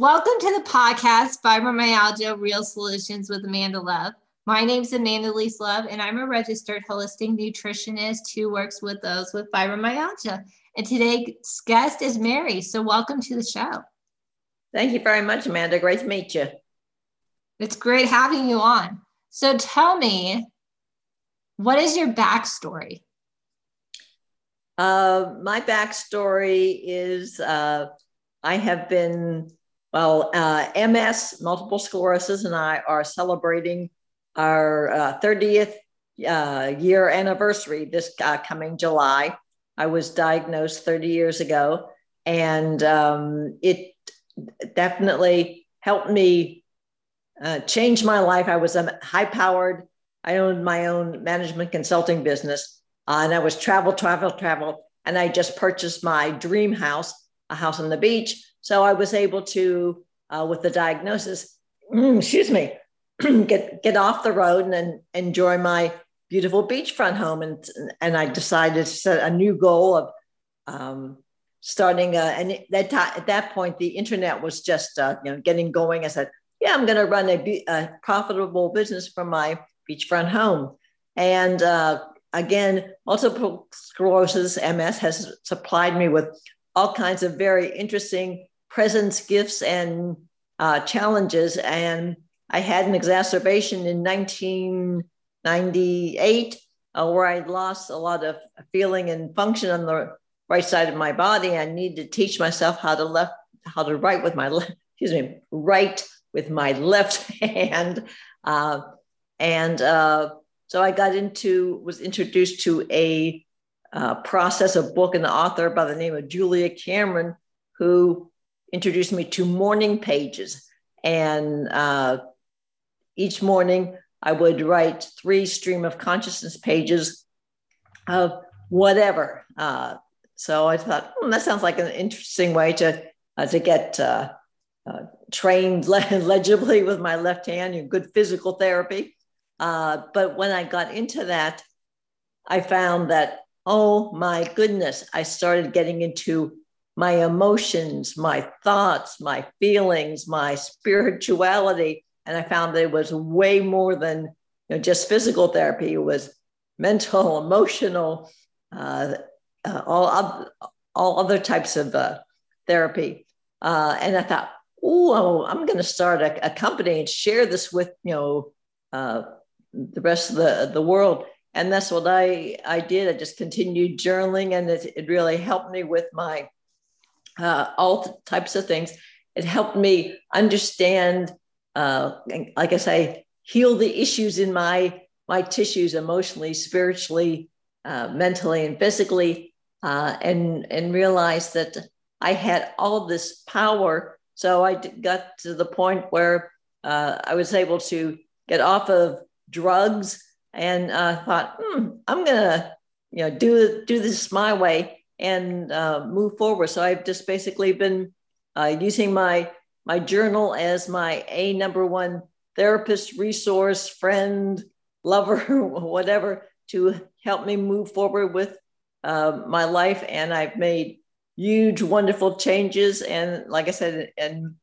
Welcome to the podcast, Fibromyalgia Real Solutions with Amanda Love. My name is Amanda Lise Love, and I'm a registered holistic nutritionist who works with those with fibromyalgia. And today's guest is Mari. So, welcome to the show. Thank you very much, Amanda. Great to meet you. It's great having you on. So, tell me, what is your backstory? Uh, my backstory is uh, I have been well, uh, MS, multiple sclerosis, and I are celebrating our uh, 30th uh, year anniversary this uh, coming July. I was diagnosed 30 years ago, and um, it definitely helped me uh, change my life. I was a high powered, I owned my own management consulting business, uh, and I was travel, travel, travel. And I just purchased my dream house, a house on the beach so I was able to, uh, with the diagnosis, excuse me, get get off the road and, and enjoy my beautiful beachfront home. And and I decided to set a new goal of um, starting. A, and that at that point, the internet was just uh, you know getting going. I said, yeah, I'm going to run a, a, profitable business from my beachfront home. And uh, again, multiple sclerosis (MS) has supplied me with all kinds of very interesting presents, gifts, and uh, challenges. And I had an exacerbation in 1998 uh, where I lost a lot of feeling and function on the right side of my body. I needed to teach myself how to left, how to write with my left, excuse me, write with my left hand. Uh, and uh, so I got into, was introduced to a uh, process, a book, and the author by the name of Julia Cameron, who introduced me to morning pages. And uh, each morning I would write three stream of consciousness pages of whatever. Uh, so I thought hmm, that sounds like an interesting way to uh, to get uh, uh, trained legibly with my left hand. Know, good physical therapy. But when I got into that, I found that oh my goodness, I started getting into my emotions, my thoughts, my feelings, my spirituality. And I found that it was way more than you know, just physical therapy. It was mental, emotional, uh, uh, all, all other types of uh, therapy. Uh, and I thought, oh, I'm going to start a, a, company and share this with you know uh, the rest of the, the world. And that's what I, I did. I just continued journaling, and it, it really helped me with my uh, all types of things. It helped me understand, uh, like I say, heal the issues in my my tissues emotionally, spiritually, uh, mentally, and physically, uh, and and realize that I had all this power. So I got to the point where uh, I was able to get off of drugs and uh, thought, hmm, I'm gonna you know do do this my way and uh, move forward. So I've just basically been uh, using my my journal as my a number one therapist, resource, friend, lover, whatever, to help me move forward with uh, my life. And I've made huge, wonderful changes. And like I said, and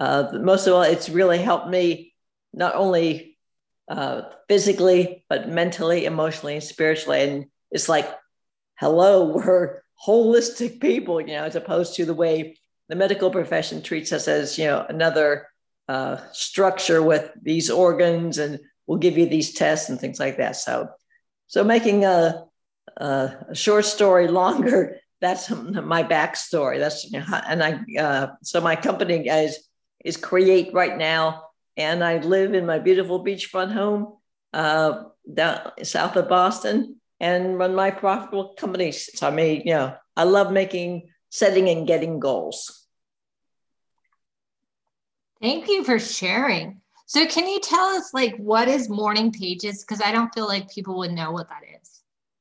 uh, most of all, it's really helped me not only uh, physically, but mentally, emotionally, and spiritually. And it's like, hello, we're holistic people, you know, as opposed to the way the medical profession treats us as, you know, another uh, structure with these organs and we'll give you these tests and things like that. So, so making a, a, short story longer, that's my backstory. That's, you know, and I, uh, so my company is, is CreateWriteNow. And I live in my beautiful beachfront home uh, down south of Boston and run my profitable companies. So I made, you know, I love making, setting and getting goals. Thank you for sharing. So can you tell us like what is morning pages? Because I don't feel like people would know what that is.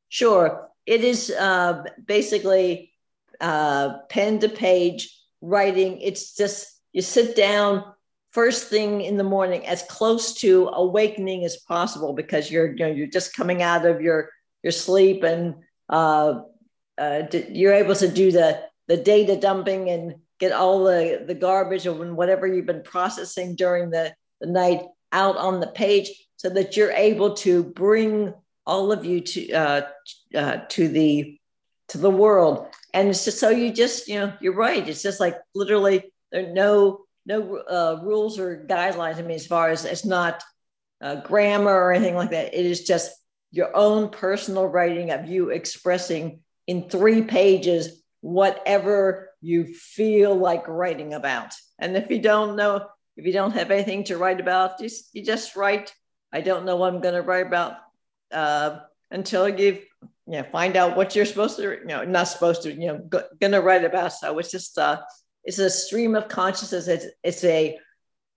Sure. It is uh, basically uh, pen to page writing. It's just you sit down first thing in the morning as close to awakening as possible because you're you know, you're just coming out of your your sleep and uh, uh, you're able to do the the data dumping and get all the, the garbage or whatever you've been processing during the, the night out on the page so that you're able to bring all of you to uh, uh, to the to the world. And it's just so you just you know you're right. It's just like literally there are no no uh, rules or guidelines i mean as far as it's not uh, grammar or anything like that it is just your own personal writing of you expressing in three pages whatever you feel like writing about and if you don't know if you don't have anything to write about just you just write i don't know what i'm going to write about uh, until you you know, find out what you're supposed to, you know, not supposed to, you know, gonna write about. So it's just, uh, it's a stream of consciousness. It's, it's a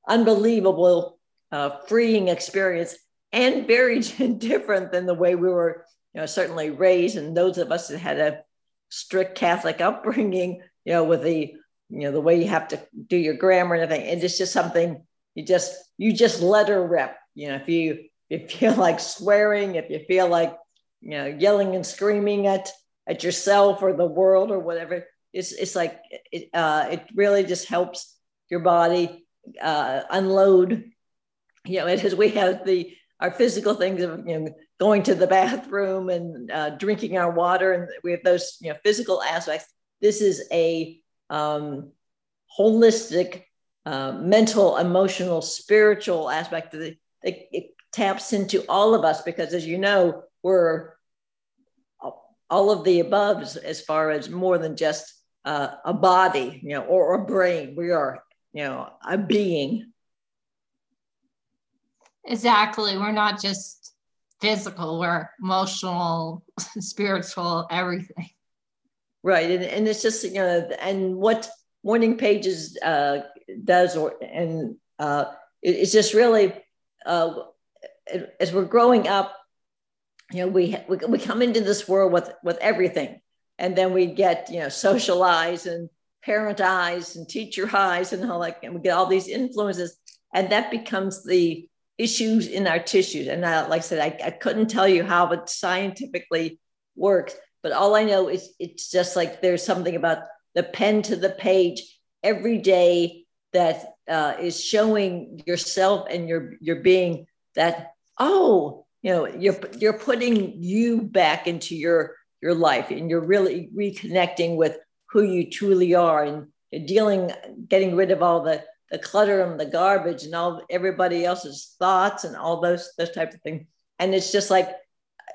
unbelievable, uh, freeing experience and very different than the way we were, you know, certainly raised. And those of us that had a strict Catholic upbringing, you know, with the, you know, the way you have to do your grammar and everything. And it's just something you just, you just let her rip. You know, if you, if you feel like swearing, if you feel like you know, yelling and screaming at at yourself or the world or whatever. It's it's like it uh, it really just helps your body uh, unload. You know, because we have the our physical things of you know going to the bathroom and uh, drinking our water, and we have those you know physical aspects. This is a um, holistic, uh, mental, emotional, spiritual aspect that it, it taps into all of us because, as you know, we're all of the above as far as more than just uh, a body, you know, or a brain. We are, you know, a being. Exactly. We're not just physical, we're emotional, spiritual, everything. Right. And, and it's just, you know, and what Morning Pages uh, does, or, and uh, it, it's just really, uh, as we're growing up, you know, we, we, we come into this world with, with everything. And then we get, you know, socialized and parentized and teacherized and all like, and we get all these influences. And that becomes the issues in our tissues. And I, like I said, I, I couldn't tell you how it scientifically works, but all I know is it's just like there's something about the pen to the page every day that uh, is showing yourself and your your being that oh you know you're you're putting you back into your your life and you're really reconnecting with who you truly are and you're dealing getting rid of all the the clutter and the garbage and all everybody else's thoughts and all those those type of things. And it's just like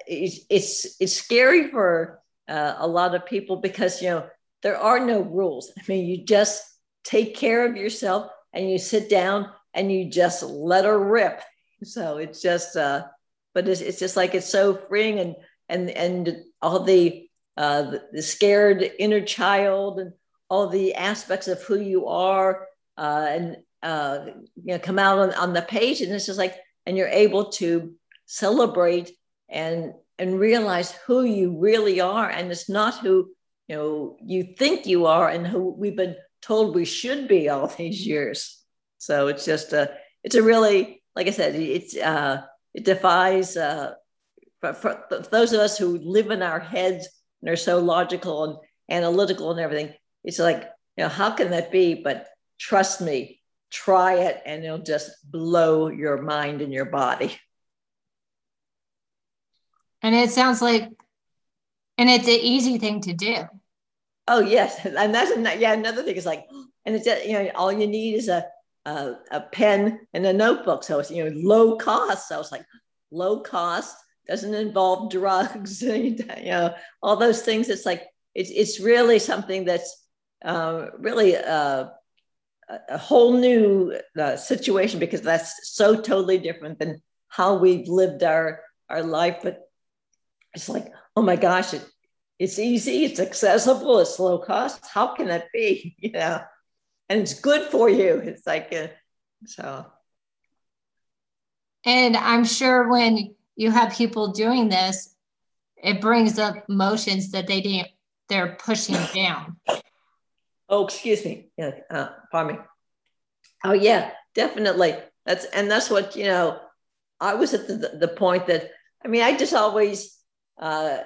it's it's, it's scary for uh, a lot of people because you know there are no rules. I mean you just take care of yourself and you sit down and you just let her rip. So it's just uh but it's, it's just like it's so freeing and and and all the uh, the, scared inner child and all the aspects of who you are uh, and uh, you know come out on, on the page. And it's just like and you're able to celebrate and and realize who you really are. And it's not who you know you think you are and who we've been told we should be all these years. So it's just a it's a really like i said it's uh it defies uh, for, for those of us who live in our heads and are so logical and analytical and everything. It's like, you know, how can that be? But trust me, try it and it'll just blow your mind and your body. And it sounds like, and it's an easy thing to do. Oh yes, and that's yeah. Another thing is like, and it's you know all you need is a a, a pen and a notebook. So it's, you know, low cost. So it's like low cost, doesn't involve drugs, you know, all those things. It's like, it's, it's really something that's uh, really uh, a whole new uh, situation because that's so totally different than how we've lived our, our life. But it's like, oh my gosh, it, it's easy, it's accessible, it's low cost. How can that be? You know? and it's good for you. It's like a, so. And I'm sure when you have people doing this, it brings up emotions that they didn't, they're pushing down. Oh, excuse me. Yeah, uh, pardon me. Oh, yeah, definitely. That's and that's what you know. I was at the, the point that I mean, I just always, uh,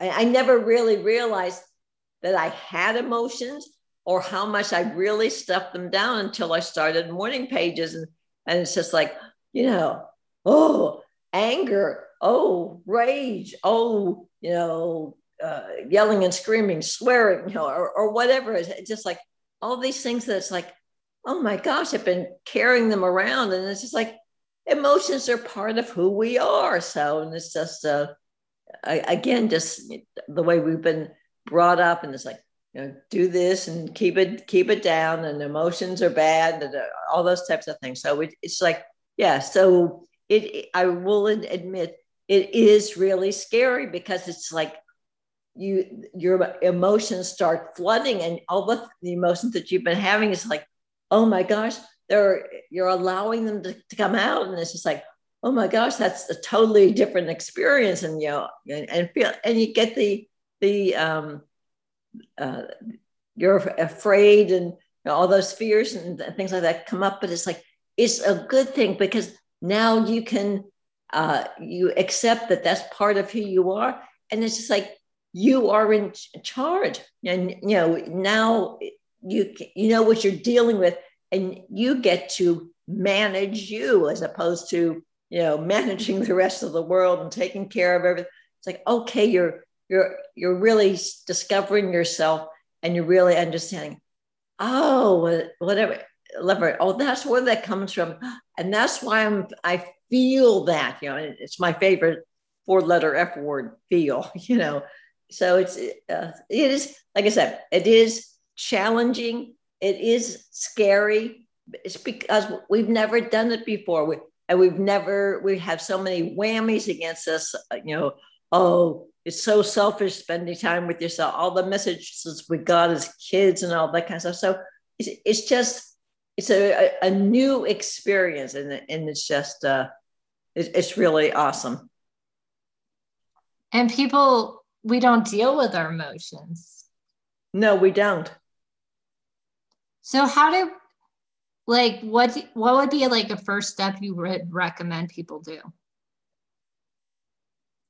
I, I never really realized that I had emotions or how much I really stuffed them down until I started morning pages. And, and it's just like, you know, oh, anger, oh, rage, oh, you know, uh, yelling and screaming, swearing, you know, or, or whatever. It's just like all these things that it's like, oh my gosh, I've been carrying them around. And it's just like emotions are part of who we are. So, and it's just, uh, again, just the way we've been brought up. And it's like, you know, do this and keep it, keep it down. And emotions are bad and uh, all those types of things. So it, it's like, yeah. So it, I will admit, it is really scary because it's like you your emotions start flooding and all the, the emotions that you've been having is like oh my gosh they're you're allowing them to, to come out. And it's just like oh my gosh that's a totally different experience. And you know and, and feel and you get the the um uh, you're afraid and you know, all those fears and things like that come up. But it's like it's a good thing because now you can uh, you accept that that's part of who you are. And it's just like you are in charge. And you know now you you know what you're dealing with and you get to manage you as opposed to you know managing the rest of the world and taking care of everything it's like okay you're you're you're really discovering yourself and you're really understanding oh whatever oh that's where that comes from and that's why i'm i feel that you know it's my favorite four letter f word feel you know so it's uh, it is like I said, it is challenging. It is scary. It's because we've never done it before. We, and we've never we have so many whammies against us. Uh, you know, oh, it's so selfish spending time with yourself. All the messages we got as kids and all that kind of stuff. So it's, it's just it's a, a, new experience, and and it's just uh, it, it's really awesome. And people we don't deal with our emotions. No, we don't. So how do like what what would be like a first step you would recommend people do?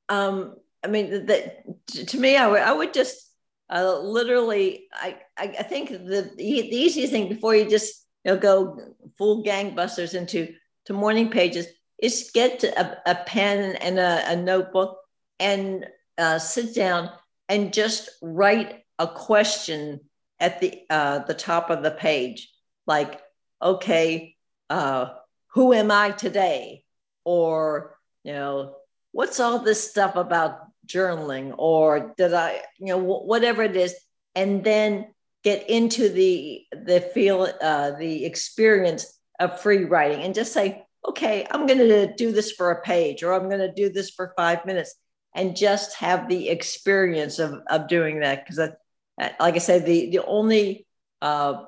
Um, I mean, that to me, I would I would just uh, literally, I, I I think the the easiest thing before you just you know go full gangbusters into to morning pages is get a, a pen and a, a notebook and uh, sit down and just write a question at the uh, the top of the page, like, okay, uh, who am I today? Or you know, what's all this stuff about journaling? Or did I, you know, whatever it is, and then get into the the feel uh, the experience of free writing and just say okay i'm going to do this for a page or i'm going to do this for five minutes and just have the experience of, of doing that. Because, like I said, the, the only uh,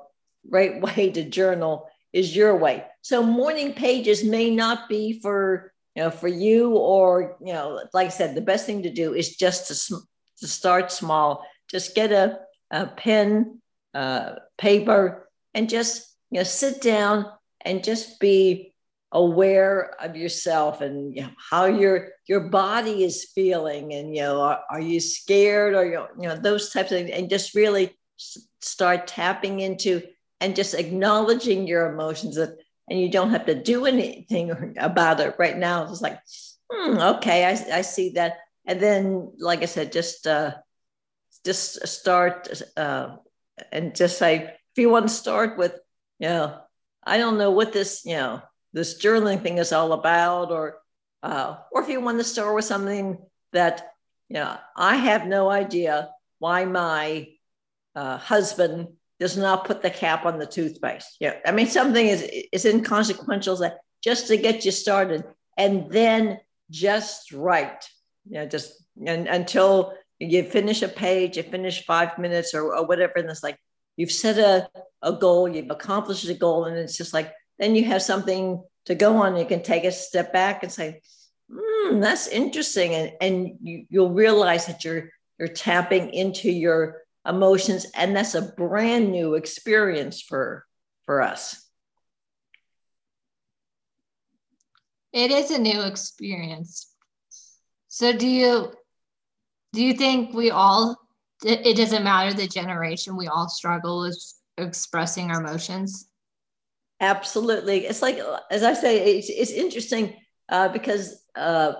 right way to journal is your way. So morning pages may not be for you know for you or you know like I said, the best thing to do is just to to start small. Just get a, a pen, uh, paper, and just you know sit down and just be aware of yourself and you know, how your your body is feeling and you know are, are you scared or you know those types of things and just really start tapping into and just acknowledging your emotions that and you don't have to do anything about it right now. It's like hmm, okay I, I see that. And then like i said just uh just start uh and just say if you want to start with you know i don't know what this you know this journaling thing is all about, or uh, or if you want to start with something that you know, I have no idea why my uh, husband does not put the cap on the toothpaste. Yeah, I mean something is is inconsequential that just to get you started, and then just write. You know, just and until you finish a page, you finish five minutes or, or whatever, and it's like you've set a, a goal, you've accomplished a goal, and it's just like then you have something to go on. You can take a step back and say, hmm, that's interesting. And, and you, you'll realize that you're, you're tapping into your emotions. And that's a brand new experience for, for us. It is a new experience. So do you do you think we all it doesn't matter the generation, we all struggle with expressing our emotions. Absolutely. It's like, as I say, it's, it's interesting uh, because uh,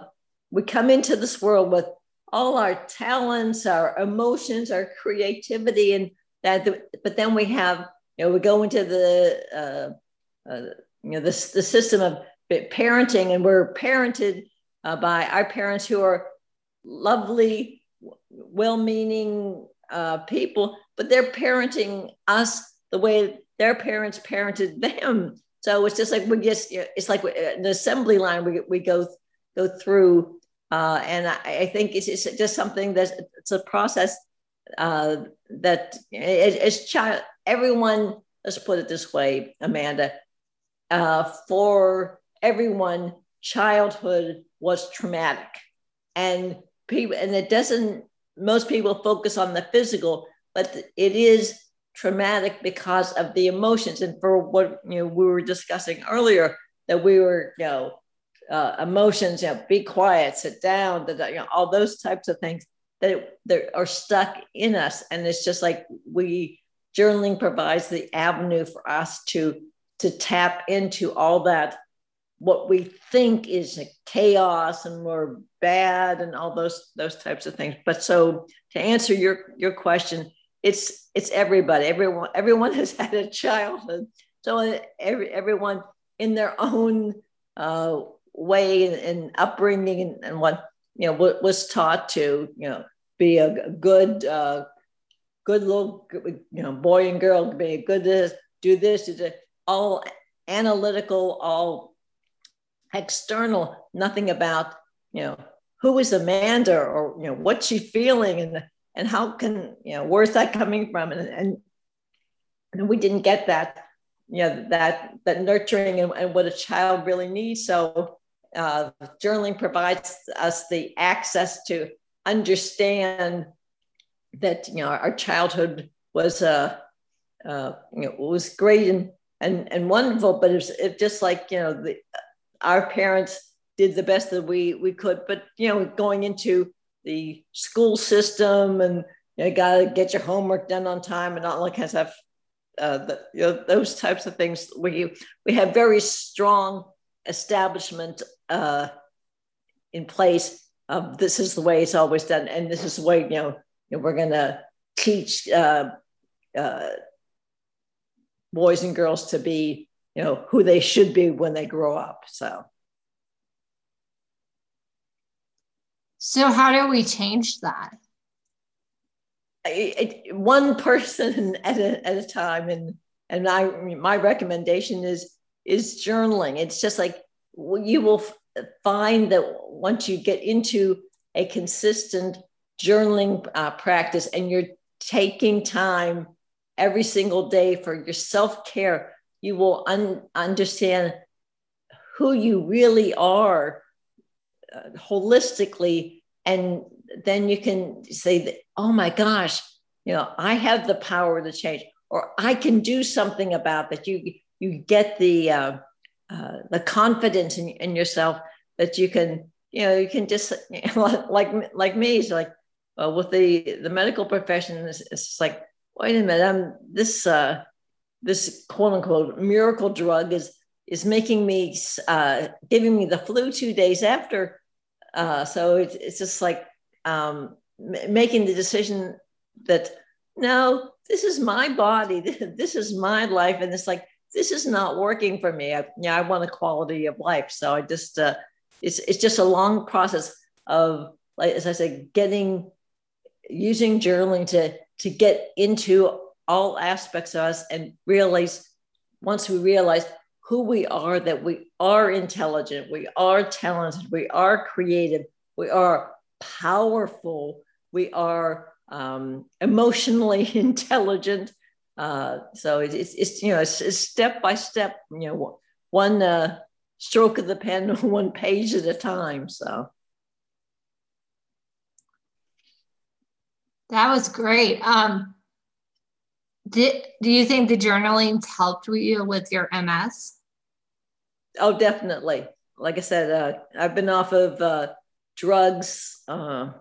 we come into this world with all our talents, our emotions, our creativity, and that. But then we have, you know, we go into the, uh, uh, you know, the, the system of parenting, and we're parented uh, by our parents who are lovely, well-meaning uh, people, but they're parenting us the way their parents parented them. So it's just like we just, it's like an assembly line we, we go go through. Uh, and I, I, think it's, it's just something that it's a process uh, that as child, everyone, let's put it this way, Amanda, uh, for everyone, childhood was traumatic. And people, and it doesn't, most people focus on the physical, but it is traumatic because of the emotions. And for what you know, we were discussing earlier, that we were, you know, uh, emotions, you know, be quiet, sit down, you know, all those types of things that, that are stuck in us. And it's just like we journaling provides the avenue for us to to tap into all that what we think is chaos and we're bad and all those those types of things. But so to answer your your question, it's it's everybody. Everyone everyone has had a childhood. So every everyone in their own uh, way and, and upbringing and, and, what you know what was taught to you know be a good uh, good little you know boy and girl be a good this do this do this all analytical all external nothing about you know who is Amanda or you know what's she feeling and and how can you know where's that coming from? And and, and we didn't get that you know that that nurturing and, and what a child really needs. So uh, journaling provides us the access to understand that you know our childhood was uh, uh you know was great and and and wonderful but it's it just like you know the our parents did the best that we we could but you know going into the school system and you got to get your homework done on time and all that kind of stuff. Uh, the, you know, those types of things. We we have very strong establishment uh, in place. Of this is the way it's always done, and this is the way you know, you know we're going to teach uh, uh, boys and girls to be you know who they should be when they grow up. So So, how do we change that? It, one person at a, at a time, and and I my recommendation is is journaling. It's just like you will find that once you get into a consistent journaling uh, practice, and you're taking time every single day for your self care, you will un- understand who you really are uh, holistically and then you can say that oh my gosh you know i have the power to change or i can do something about that. You you get the uh, uh, the confidence in, in yourself that you can you know you can just like like me it's like uh, with the the medical profession it's, it's like wait a minute i'm this uh this quote unquote miracle drug is is making me uh giving me the flu two days after uh, so it's, it's just like um, m- making the decision that no, this is my body, this is my life, and it's like this is not working for me. I, yeah, I want a quality of life. So I just uh, it's it's just a long process of like as I said, getting using journaling to to get into all aspects of us and realize once we realize who we are, that we are intelligent, we are talented, we are creative, we are powerful, we are um, emotionally intelligent. Uh, so it's, it's, it's, you know it's, it's, step by step, you know, one uh, stroke of the pen, one page at a time. So that was great. Um, do you think the journaling helped you with your MS? Oh, definitely. Like I said, uh, I've been off of uh, drugs uh,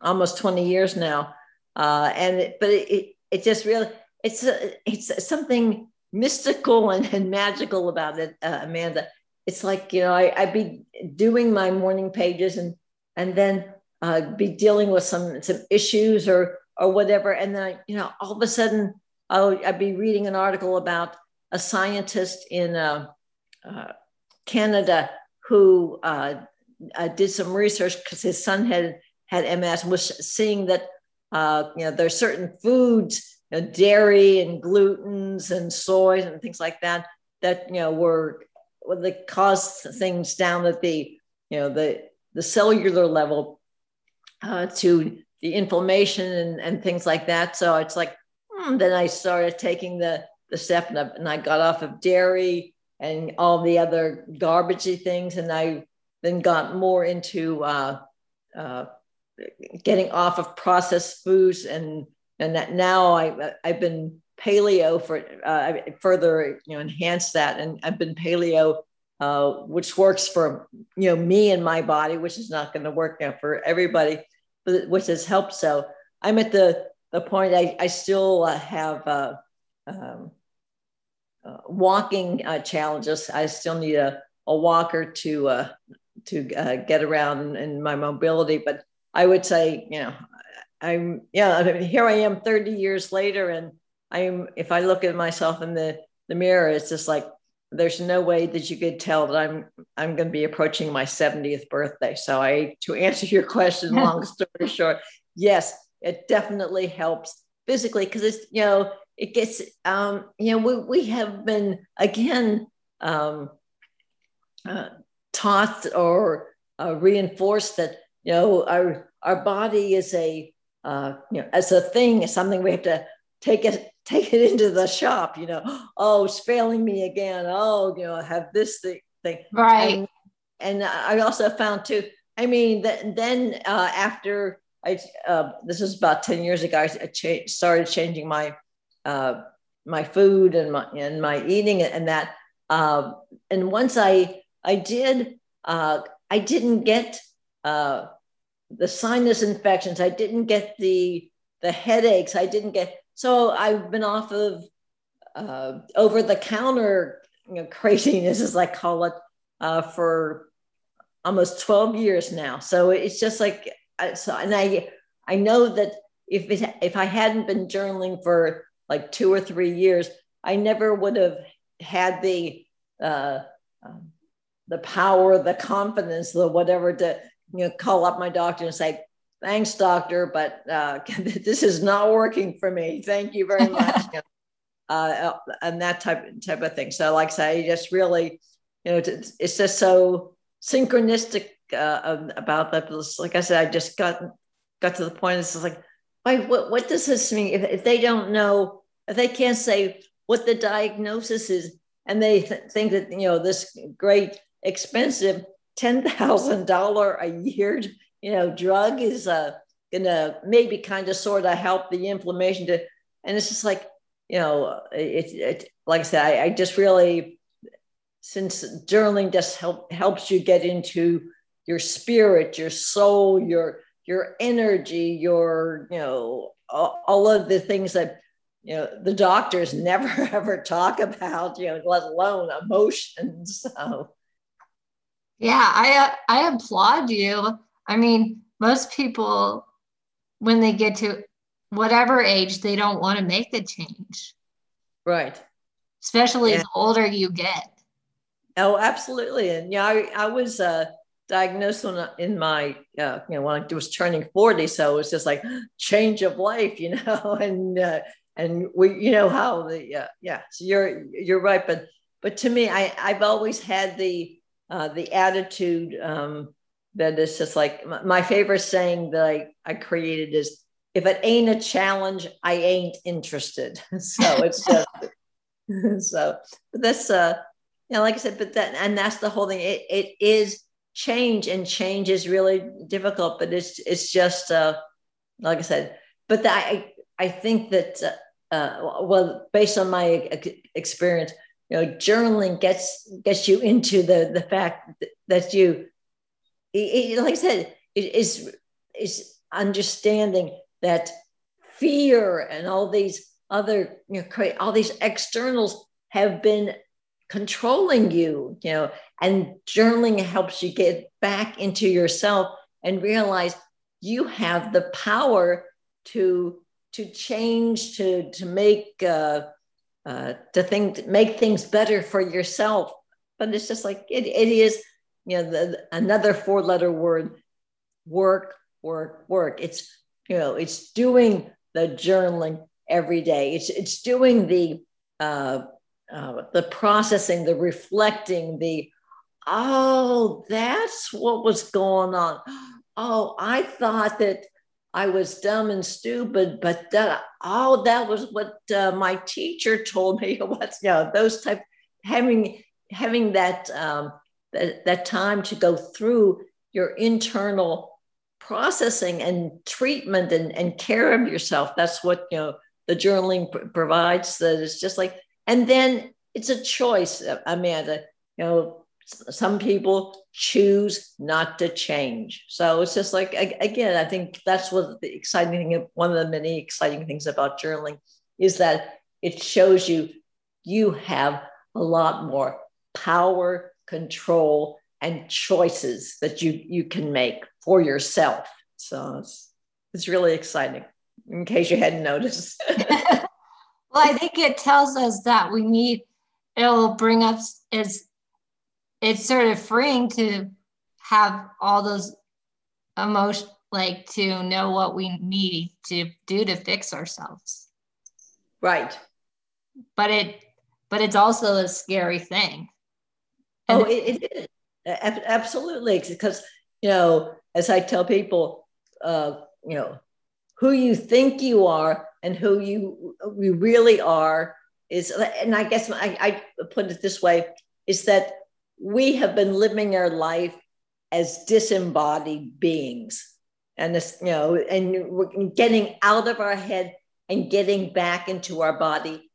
almost 20 years now. uh, and it, but it, it, just really it's a, it's something mystical and, and magical about it, uh, Amanda. It's like you know I, I'd be doing my morning pages and and then uh, be dealing with some some issues or or whatever, and then I, you know all of a sudden I'll, I'd be reading an article about a scientist in uh, uh Canada who uh, uh, did some research because his son had had MS and was seeing that uh, you know there's certain foods, you know, dairy and glutens and soy and things like that that you know were well, they caused things down at the you know the the cellular level uh, to the inflammation and, and things like that. So it's like then I started taking the the step and I, and I got off of dairy and all the other garbagey things, and I then got more into uh, uh, getting off of processed foods and and that now I I've been paleo for uh, further you know enhance that and I've been paleo uh, which works for you know me and my body which is not going to work out for everybody but which has helped. So I'm at the the point I, I still uh, have uh, um, uh, walking uh, challenges I still need a, a walker to to get around in my mobility but I would say, you know, I'm, yeah, I mean, here I am 30 years later. And I'm, if I look at myself in the, the mirror, it's just like, there's no way that you could tell that I'm, I'm going to be approaching my 70th birthday. So I, to answer your question, long story short, yes, it definitely helps physically because it's, you know, it gets, um, you know, we, we have been again um, uh, taught or uh, reinforced that you know, our our body is a uh, you know as a thing, is something we have to take it take it into the shop. You know, oh, it's failing me again. Oh, you know, I have this thing. thing. Right. And, and I also found too. I mean, that, then uh, after I uh, this was about ten years ago, I cha- started changing my uh, my food and my and my eating and that. Uh, and once I I did, uh, I didn't get uh, the sinus infections. I didn't get the the headaches. I didn't get so I've been off of uh, over the counter you know, craziness, as I call it, for almost 12 years now. So it's just like so, and I I know that if it, if I hadn't been journaling for like two or three years, I never would have had the uh, um, the power, the confidence, the whatever to you know, call up my doctor and say, thanks, doctor, but uh, this is not working for me. Thank you very much. uh, and that type, type of thing. So like I say, just really, you know, it's, it's just so synchronistic uh, about that. Like I said, I just got, got to the point. It's like, why, what, what does this mean? If, if they don't know, if they can't say what the diagnosis is, and they th- think that, you know, this great expensive $10,000 a year, you know, drug is uh, gonna maybe kind of sort of help the inflammation to, and it's just like, you know, it, it like I said, I, I just really, since journaling just help, helps you get into your spirit, your soul, your, your energy, your, you know, all, of the things that, you know, the doctors never ever talk about, you know, let alone emotions. So, yeah, I I applaud you. I mean, most people when they get to whatever age, they don't want to make the change. Right. Especially yeah. the older you get. Oh, absolutely. And yeah, I, I was uh, diagnosed when, in my, uh, you know, when I was turning 40. So it was just like change of life, you know, and, uh, and we, you know, how the, uh, yeah, so you're, you're right. But, but to me, I, I've always had the, uh, the attitude um, that it's just like my favorite saying that I, I created is if it ain't a challenge, I ain't interested. so it's just so but that's uh know, like I said, but that and that's the whole thing. It it is change and change is really difficult, but it's it's just uh like I said, but the, I I think that uh, uh, well based on my experience, you know journaling gets gets you into the the fact that you it, like i said it is is understanding that fear and all these other, you know, all these externals have been controlling you, you know, and journaling helps you get back into yourself and realize you have the power to to change to to make uh, uh, to think make things better for yourself. But it's just like it, it is you know the, another four letter word work work work. It's you know it's doing the journaling every day. It's it's doing the uh, uh, the processing the reflecting the oh that's what was going on. Oh i thought that i was dumb and stupid but that, oh that was what uh, my teacher told me what's you know those type having having that, um, that that time to go through your internal processing and treatment and, and care of yourself. That's what you know the journaling pr- provides that it's just like and then it's a choice amanda you know some people choose not to change so it's just like again i think that's what the exciting thing one of the many exciting things about journaling is that it shows you you have a lot more power, control, and choices that you, you can make for yourself. So it's, it's really exciting, in case you hadn't noticed. well, I think it tells us that we need, it'll bring us, it's, it's sort of freeing to have all those emotions, like to know what we need to do to fix ourselves. Right. But it, but it's also a scary thing Oh, it, it is. Absolutely. Because, you know, as I tell people, uh, you know, who you think you are and who you, you really are is, and I guess I, I put it this way, is that we have been living our life as disembodied beings. And this, you know, and we're getting out of our head and getting back into our body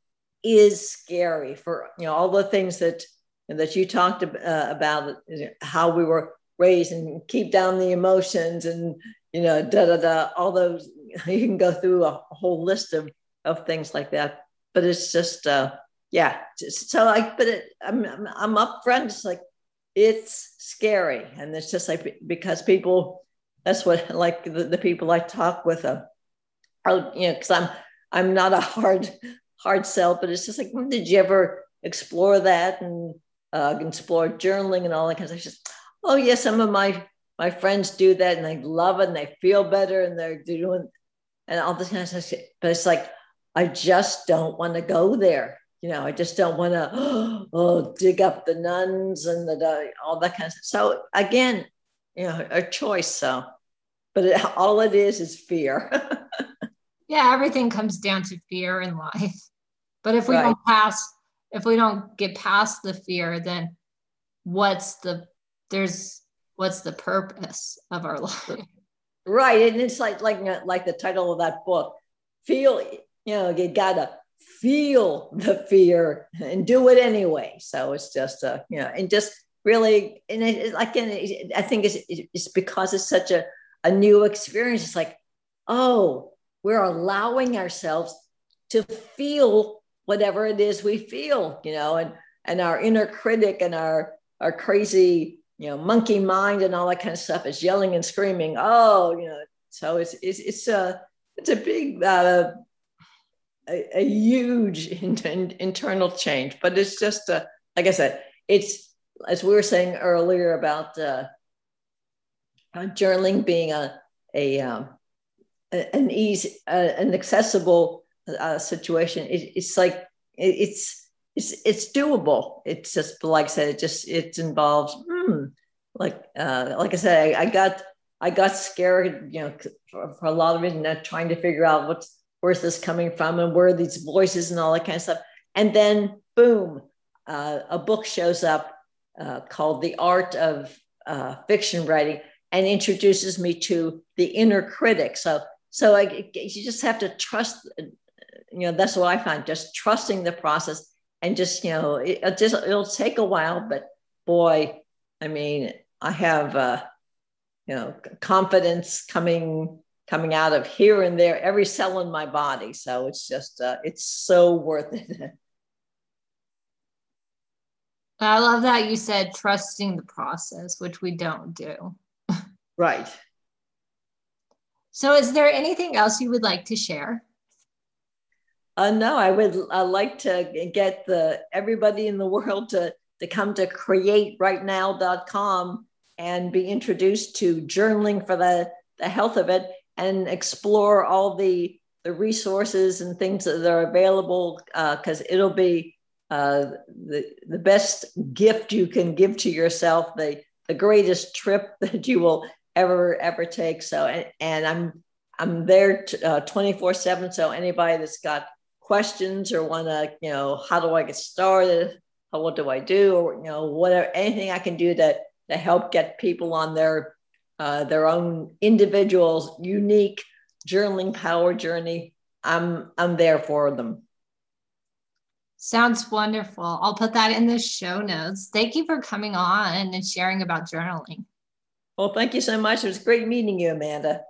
is scary for you know all the things that that you talked uh, about how we were raised and keep down the emotions and you know da da da all those you can go through a whole list of of things like that but it's just uh yeah so like but it, I'm, I'm upfront it's like it's scary and it's just like because people that's what like the, the people i talk with uh, oh you know because i'm i'm not a hard hard sell but it's just like did you ever explore that and uh, explore journaling and all that kind of stuff. oh yeah, some of my my friends do that and they love it and they feel better and they're doing and all this kind of stuff. But it's like I just don't want to go there. You know, I just don't want to oh dig up the nuns and the, all that kind of stuff. So again, you know, a choice. So, but it, all it is is fear. yeah, everything comes down to fear in life. But if we right. don't pass if we don't get past the fear, then what's the there's what's the purpose of our life? Right, and it's like like like the title of that book. Feel, you know, you gotta feel the fear and do it anyway. So it's just a you know, and just really, and it, again, it, I think it's it's because it's such a a new experience. It's like, oh, we're allowing ourselves to feel whatever it is we feel, you know, and and our inner critic and our our crazy, you know, monkey mind and all that kind of stuff is yelling and screaming. Oh, you know, so it's it's it's a it's a big uh, a, a huge in, in, internal change, but it's just uh, like I said, it's as we were saying earlier about uh, journaling being a a um, an easy, uh, an accessible uh, situation, it, it's like it, it's it's it's doable. It's just like I said, it just it involves hmm, like uh, like I said, I, I, got I got scared, you know, for, for a lot of reasons, trying to figure out what's where's this coming from and where are these voices and all that kind of stuff. And then boom, uh, a book shows up uh, called The Art of uh, Fiction Writing and introduces me to the inner critic. So so I, you just have to trust you know that's what i find just trusting the process and just you know it just it'll take a while but boy i mean i have uh you know confidence coming coming out of here and there, every cell in my body. So it's just, uh, it's so worth it. I love that you said trusting the process, which we don't do. right. So, is there anything else you would like to share? Uh, no, I would uh, like to get the everybody in the world to to come to createwritenow.com and be introduced to journaling for the, the health of it and explore all the the resources and things that are available because uh, it'll be uh, the the best gift you can give to yourself, the the greatest trip that you will ever ever take. So and, and I'm I'm there uh, twenty four seven. So anybody that's got questions or want to you know how do I get started, what do I do, or you know whatever anything I can do that to help get people on their uh, their own individual unique journaling power journey. I'm I'm there for them. Sounds wonderful. I'll put that in the show notes. Thank you for coming on and sharing about journaling. Well, thank you so much. It was great meeting you, Amanda.